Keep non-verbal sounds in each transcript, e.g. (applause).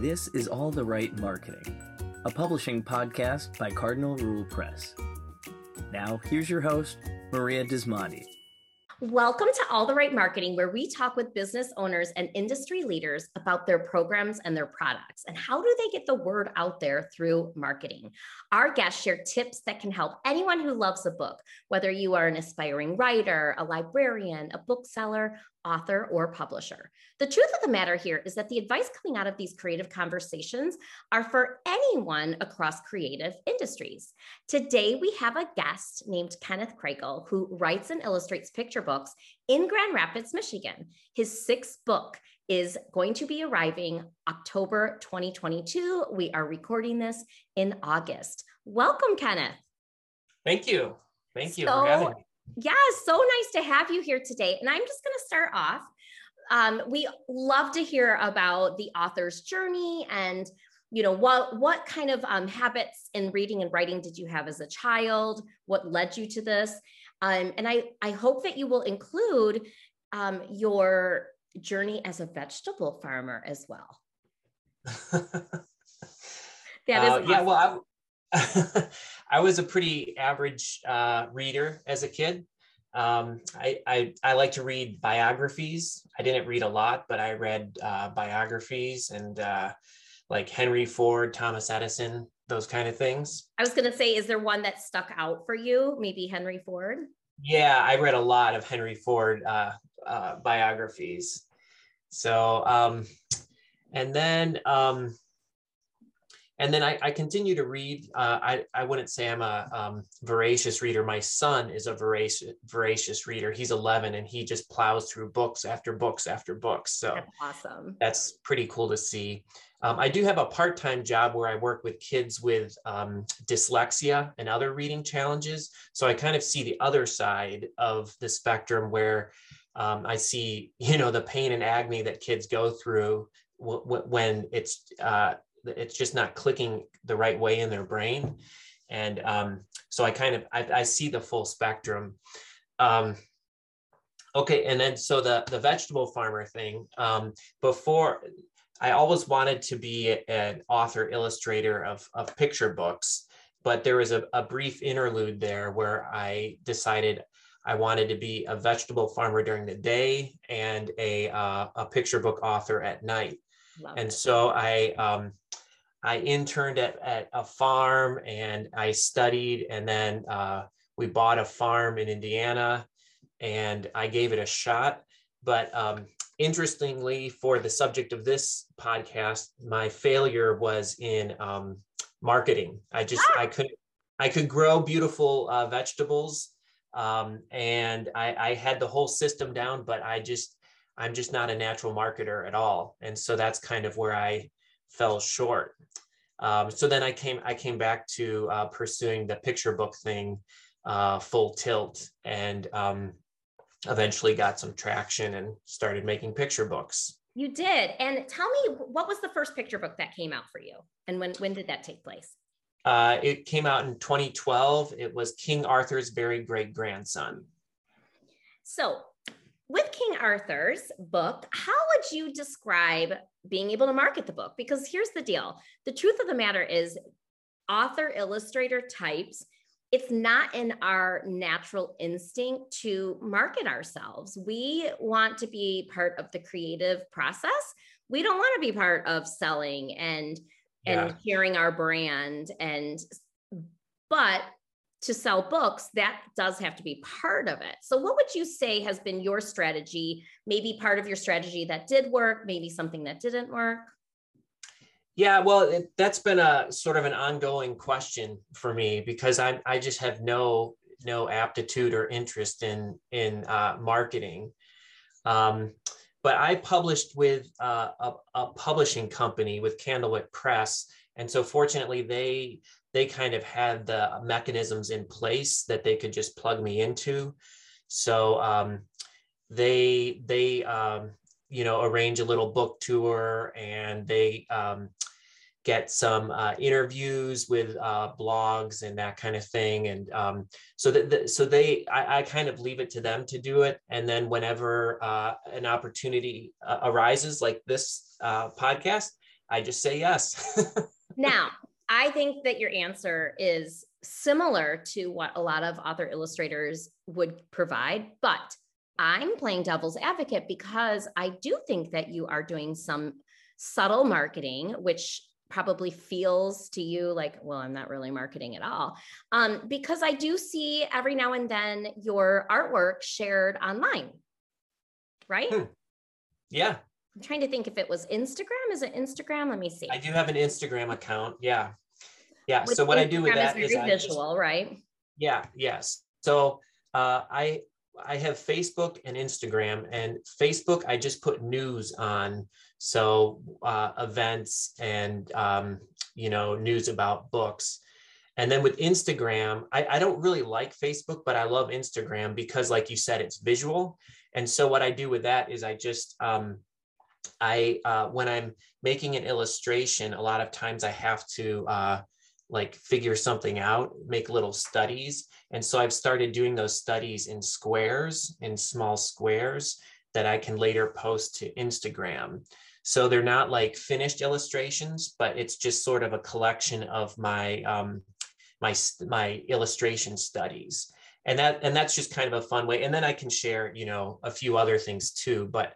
This is All the Right Marketing, a publishing podcast by Cardinal Rule Press. Now, here's your host, Maria Dismondy. Welcome to All the Right Marketing, where we talk with business owners and industry leaders about their programs and their products and how do they get the word out there through marketing. Our guests share tips that can help anyone who loves a book, whether you are an aspiring writer, a librarian, a bookseller, author, or publisher. The truth of the matter here is that the advice coming out of these creative conversations are for anyone across creative industries. Today, we have a guest named Kenneth Kraegel who writes and illustrates picture books in Grand Rapids, Michigan. His sixth book is going to be arriving October 2022. We are recording this in August. Welcome, Kenneth. Thank you. Thank you so, for having me. Yeah, so nice to have you here today. And I'm just going to start off. Um, we love to hear about the author's journey and you know what what kind of um, habits in reading and writing did you have as a child what led you to this um, and i i hope that you will include um, your journey as a vegetable farmer as well (laughs) that is uh, awesome. yeah well I, was a pretty average uh, reader as a kid. Um, I, I, I like to read biographies. I didn't read a lot, but I read uh, biographies and uh, like Henry Ford, Thomas Edison, those kind of things. I was going to say, is there one that stuck out for you? Maybe Henry Ford? Yeah, I read a lot of Henry Ford uh, uh, biographies. So, um, and then um, and then I, I continue to read. Uh, I, I wouldn't say I'm a um, voracious reader. My son is a voracious, voracious reader. He's 11 and he just plows through books after books after books. So that's awesome. That's pretty cool to see. Um, I do have a part time job where I work with kids with um, dyslexia and other reading challenges. So I kind of see the other side of the spectrum where um, I see, (laughs) you know, the pain and agony that kids go through when it's uh, it's just not clicking the right way in their brain and um, so i kind of I, I, see the full spectrum um, okay and then so the the vegetable farmer thing um, before i always wanted to be an author illustrator of, of picture books but there was a, a brief interlude there where i decided I wanted to be a vegetable farmer during the day and a, uh, a picture book author at night. Love and it. so I um, I interned at, at a farm and I studied, and then uh, we bought a farm in Indiana, and I gave it a shot. But um, interestingly, for the subject of this podcast, my failure was in um, marketing. I just I couldn't I could grow beautiful uh, vegetables, um, and I, I had the whole system down, but I just I'm just not a natural marketer at all. And so that's kind of where I fell short. Um, so then I came I came back to uh, pursuing the picture book thing uh, full tilt and um, eventually got some traction and started making picture books. You did. And tell me what was the first picture book that came out for you and when when did that take place? Uh, it came out in 2012. It was King Arthur's very great grandson. So with King Arthur's book, how would you describe being able to market the book? Because here's the deal the truth of the matter is, author illustrator types, it's not in our natural instinct to market ourselves. We want to be part of the creative process. We don't want to be part of selling and yeah. and sharing our brand and but to sell books, that does have to be part of it. So, what would you say has been your strategy? Maybe part of your strategy that did work, maybe something that didn't work? Yeah, well, it, that's been a sort of an ongoing question for me because I I just have no no aptitude or interest in in uh, marketing. Um, but I published with uh, a, a publishing company with Candlewick Press, and so fortunately they they kind of had the mechanisms in place that they could just plug me into. So um, they they um, you know arrange a little book tour and they um, get some uh, interviews with uh, blogs and that kind of thing. And um, so that the, so they I, I, kind of leave it to them to do it. And then whenever uh, an opportunity uh, arises like this uh, podcast, I just say yes. (laughs) now, I think that your answer is similar to what a lot of author illustrators would provide, but I'm playing devil's advocate because I do think that you are doing some subtle marketing, which probably feels to you like, well, I'm not really marketing at all. Um, because I do see every now and then your artwork shared online, right? Hmm. Yeah. I'm trying to think if it was Instagram. Is it Instagram? Let me see. I do have an Instagram account. Yeah. Yeah. So what Instagram I do with that is, is visual, just, right? Yeah. Yes. So uh, I I have Facebook and Instagram, and Facebook I just put news on, so uh, events and um, you know news about books. And then with Instagram, I, I don't really like Facebook, but I love Instagram because, like you said, it's visual. And so what I do with that is I just um, I uh, when I'm making an illustration, a lot of times I have to uh, like figure something out, make little studies. And so I've started doing those studies in squares, in small squares that I can later post to Instagram. So they're not like finished illustrations, but it's just sort of a collection of my um, my my illustration studies, and that and that's just kind of a fun way. And then I can share, you know, a few other things too. But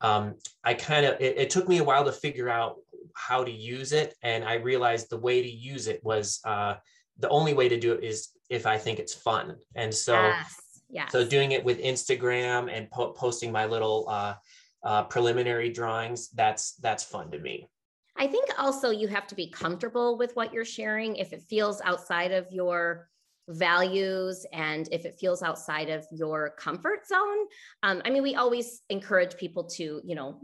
um, I kind of it, it, took me a while to figure out how to use it. And I realized the way to use it was uh, the only way to do it is if I think it's fun. And so, yes. Yes. so doing it with Instagram and po- posting my little uh, uh, preliminary drawings, that's that's fun to me. I think also you have to be comfortable with what you're sharing. If it feels outside of your values and if it feels outside of your comfort zone um, i mean we always encourage people to you know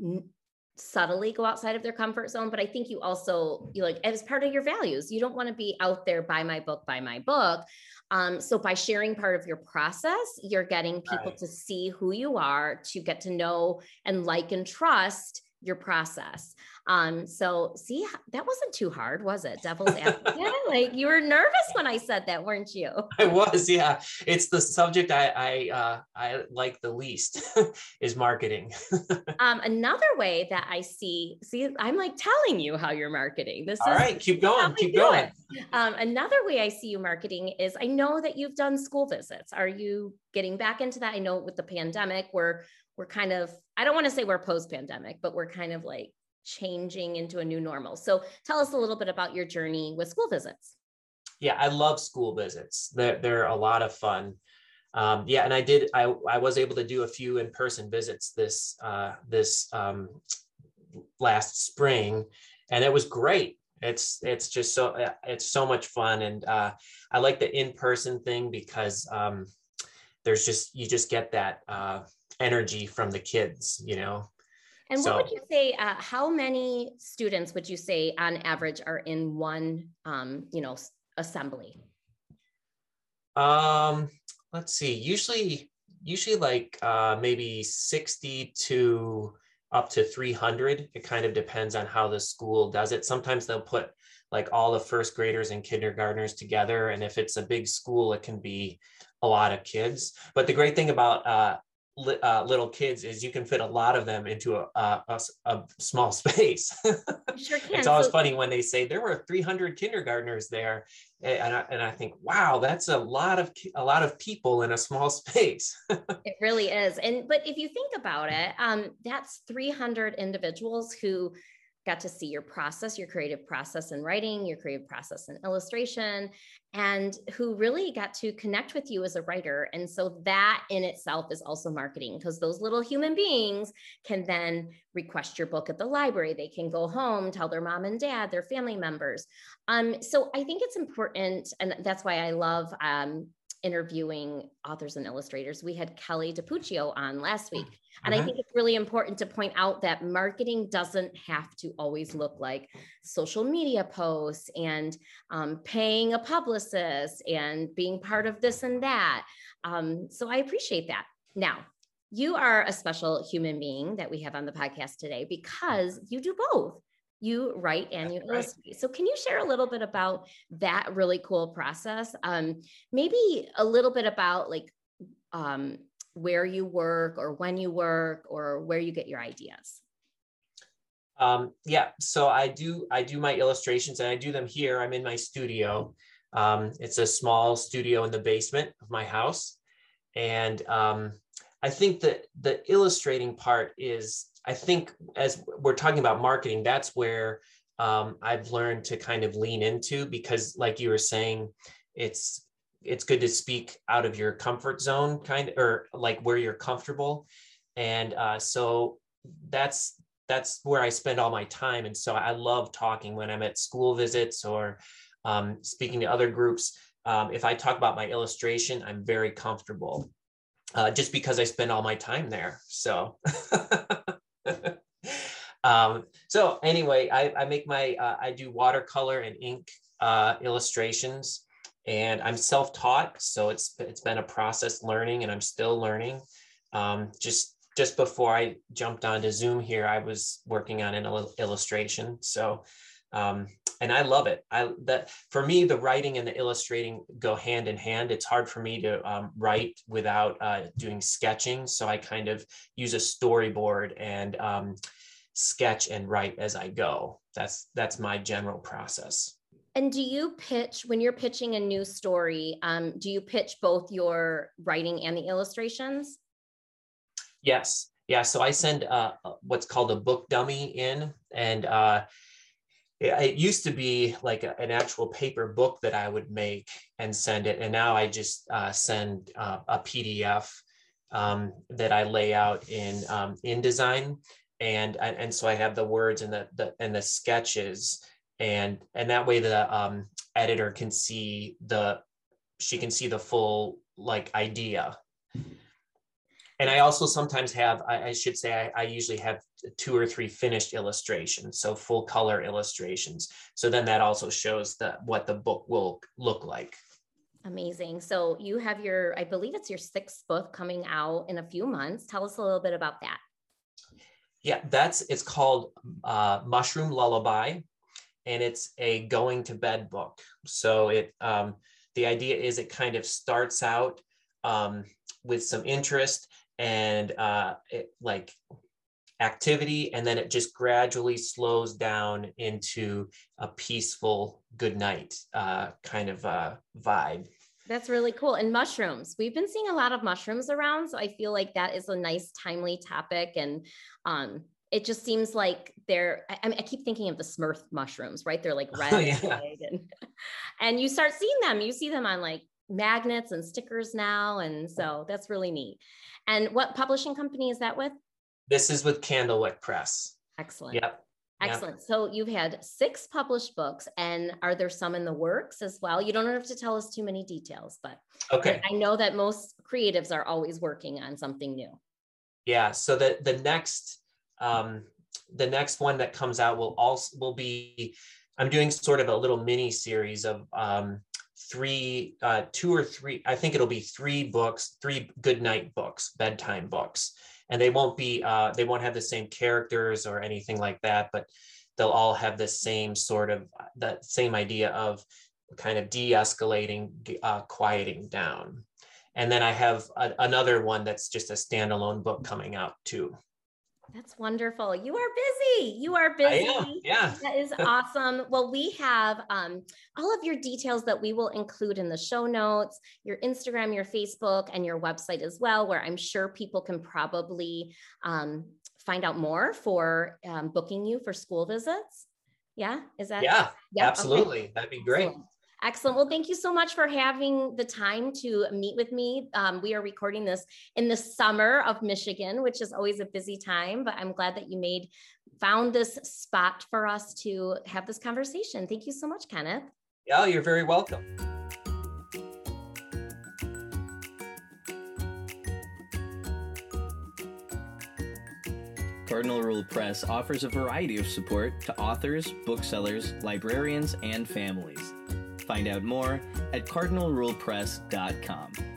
subtly go outside of their comfort zone but i think you also you like as part of your values you don't want to be out there buy my book buy my book um, so by sharing part of your process you're getting people right. to see who you are to get to know and like and trust your process. Um, so see, that wasn't too hard, was it? Devil's (laughs) advocate. like you were nervous when I said that, weren't you? I was, yeah. It's the subject I I uh, I like the least (laughs) is marketing. (laughs) um, another way that I see, see, I'm like telling you how you're marketing. This all is right. Keep going. Keep going. Um, another way I see you marketing is I know that you've done school visits. Are you getting back into that? I know with the pandemic, we're we're kind of, I don't want to say we're post pandemic, but we're kind of like changing into a new normal. So tell us a little bit about your journey with school visits. Yeah, I love school visits. They're, they're a lot of fun. Um, yeah, and I did. I I was able to do a few in person visits this uh, this um, last spring, and it was great. It's it's just so it's so much fun, and uh, I like the in person thing because um, there's just you just get that uh, energy from the kids, you know. And so, what would you say? Uh, how many students would you say, on average, are in one, um, you know, assembly? Um, let's see. Usually, usually like uh, maybe sixty to up to three hundred. It kind of depends on how the school does it. Sometimes they'll put like all the first graders and kindergartners together, and if it's a big school, it can be a lot of kids. But the great thing about uh, li- uh, little kids is you can fit a lot of them into a, a, a small (laughs) space. sure (laughs) can. it's always so- funny when they say there were 300 kindergartners there, and I, and I think, wow, that's a lot of a lot of people in a small (laughs) space. it really is, and but if you think about it, um, that's 300 individuals who got to see your process, your creative process in writing, your creative process in illustration, and who really got to connect with you as a writer. And so that in itself is also marketing because those little human beings can then request your book at the library. They can go home, tell their mom and dad, their family members. Um, so I think it's important, and that's why I love um, interviewing authors and illustrators. We had Kelly DiPucchio on last week. And uh-huh. I think it's really important to point out that marketing doesn't have to always look like social media posts and um, paying a publicist and being part of this and that. Um, so I appreciate that. Now, you are a special human being that we have on the podcast today because you do both you write and you illustrate. Right. So can you share a little bit about that really cool process? Um, maybe a little bit about like um, where you work or when you work or where you get your ideas. Um, yeah, so I do I do my illustrations and I do them here. I'm in my studio. Um, it's a small studio in the basement of my house, and um, I think that the illustrating part is I think as we're talking about marketing, that's where um, I've learned to kind of lean into because, like you were saying, it's it's good to speak out of your comfort zone, kind of, or like where you're comfortable, and uh, so that's that's where I spend all my time. And so I love talking when I'm at school visits or um, speaking to other groups. Um, if I talk about my illustration, I'm very comfortable uh, just because I spend all my time there. So, (laughs) um, so anyway, I, I make my, uh, I do watercolor and ink uh, illustrations and I'm self-taught. So it's, it's been a process learning and I'm still learning. Um, just just before I jumped onto Zoom here, I was working on an illustration. So, um, and I love it. I that for me, the writing and the illustrating go hand in hand. It's hard for me to um, write without uh, doing sketching. So I kind of use a storyboard and um, sketch and write as I go. That's that's my general process. And do you pitch when you're pitching a new story? Um, do you pitch both your writing and the illustrations? Yes. Yeah. So I send uh, what's called a book dummy in, and uh, it, used to be like a, an actual paper book that I would make and send it, and now I just uh, send uh, a PDF um, that I lay out in um, InDesign, and and so I have the words and the, the and the sketches, and and that way the um, editor can see the she can see the full like idea and I also sometimes have, I, I should say, I, I, usually have two or three finished illustrations, so full color illustrations. So then that also shows that what the book will look like. Amazing. So you have your, I believe it's your sixth book coming out in a few months. Tell us a little bit about that. Yeah, that's it's called uh, Mushroom Lullaby, and it's a going to bed book. So it um, the idea is it kind of starts out um, with some interest and uh, it, like activity, and then it just gradually slows down into a peaceful good night uh, kind of uh, vibe. That's really cool. And mushrooms, we've been seeing a lot of mushrooms around, so I feel like that is a nice, timely topic, and um, it just seems like they're. I, I, keep thinking of the Smurf mushrooms, right? They're like (laughs) oh, red, oh, yeah. and, (laughs) and you start seeing them. You see them on like magnets and stickers now, and so that's really neat. And what publishing company is that with? This is with Candlewick Press. Excellent. Yep. Excellent. Yep. So you've had six published books, and are there some in the works as well? You don't have to tell us too many details, but okay. I know that most creatives are always working on something new. Yeah. So the the next um, the next one that comes out will also will be I'm doing sort of a little mini series of um, three, uh, two or three, I think it'll be three books, three good night books, bedtime books. And they won't be, uh, they won't have the same characters or anything like that, but they'll all have the same sort of, that same idea of kind of de-escalating, uh, quieting down. And then I have a, another one that's just a standalone book coming out too. That's wonderful. You are busy. You are busy. I am. Yeah. (laughs) That is (laughs) awesome. Well, we have um, all of your details that we will include in the show notes, your Instagram, your Facebook, and your website as well, where I'm sure people can probably um, find out more for um, booking you for school visits. Yeah. Is that? Yeah, yeah absolutely. Okay. That'd be great. Excellent. Well, thank you so much for having the time to meet with me. Um, we are recording this in the summer of Michigan, which is always a busy time, but I'm glad that you made found this spot for us to have this conversation. Thank you so much, Kenneth. Yeah, you're very welcome. Cardinal Rule Press offers a variety of support to authors, booksellers, librarians, and families. Find out more at cardinalrulepress.com.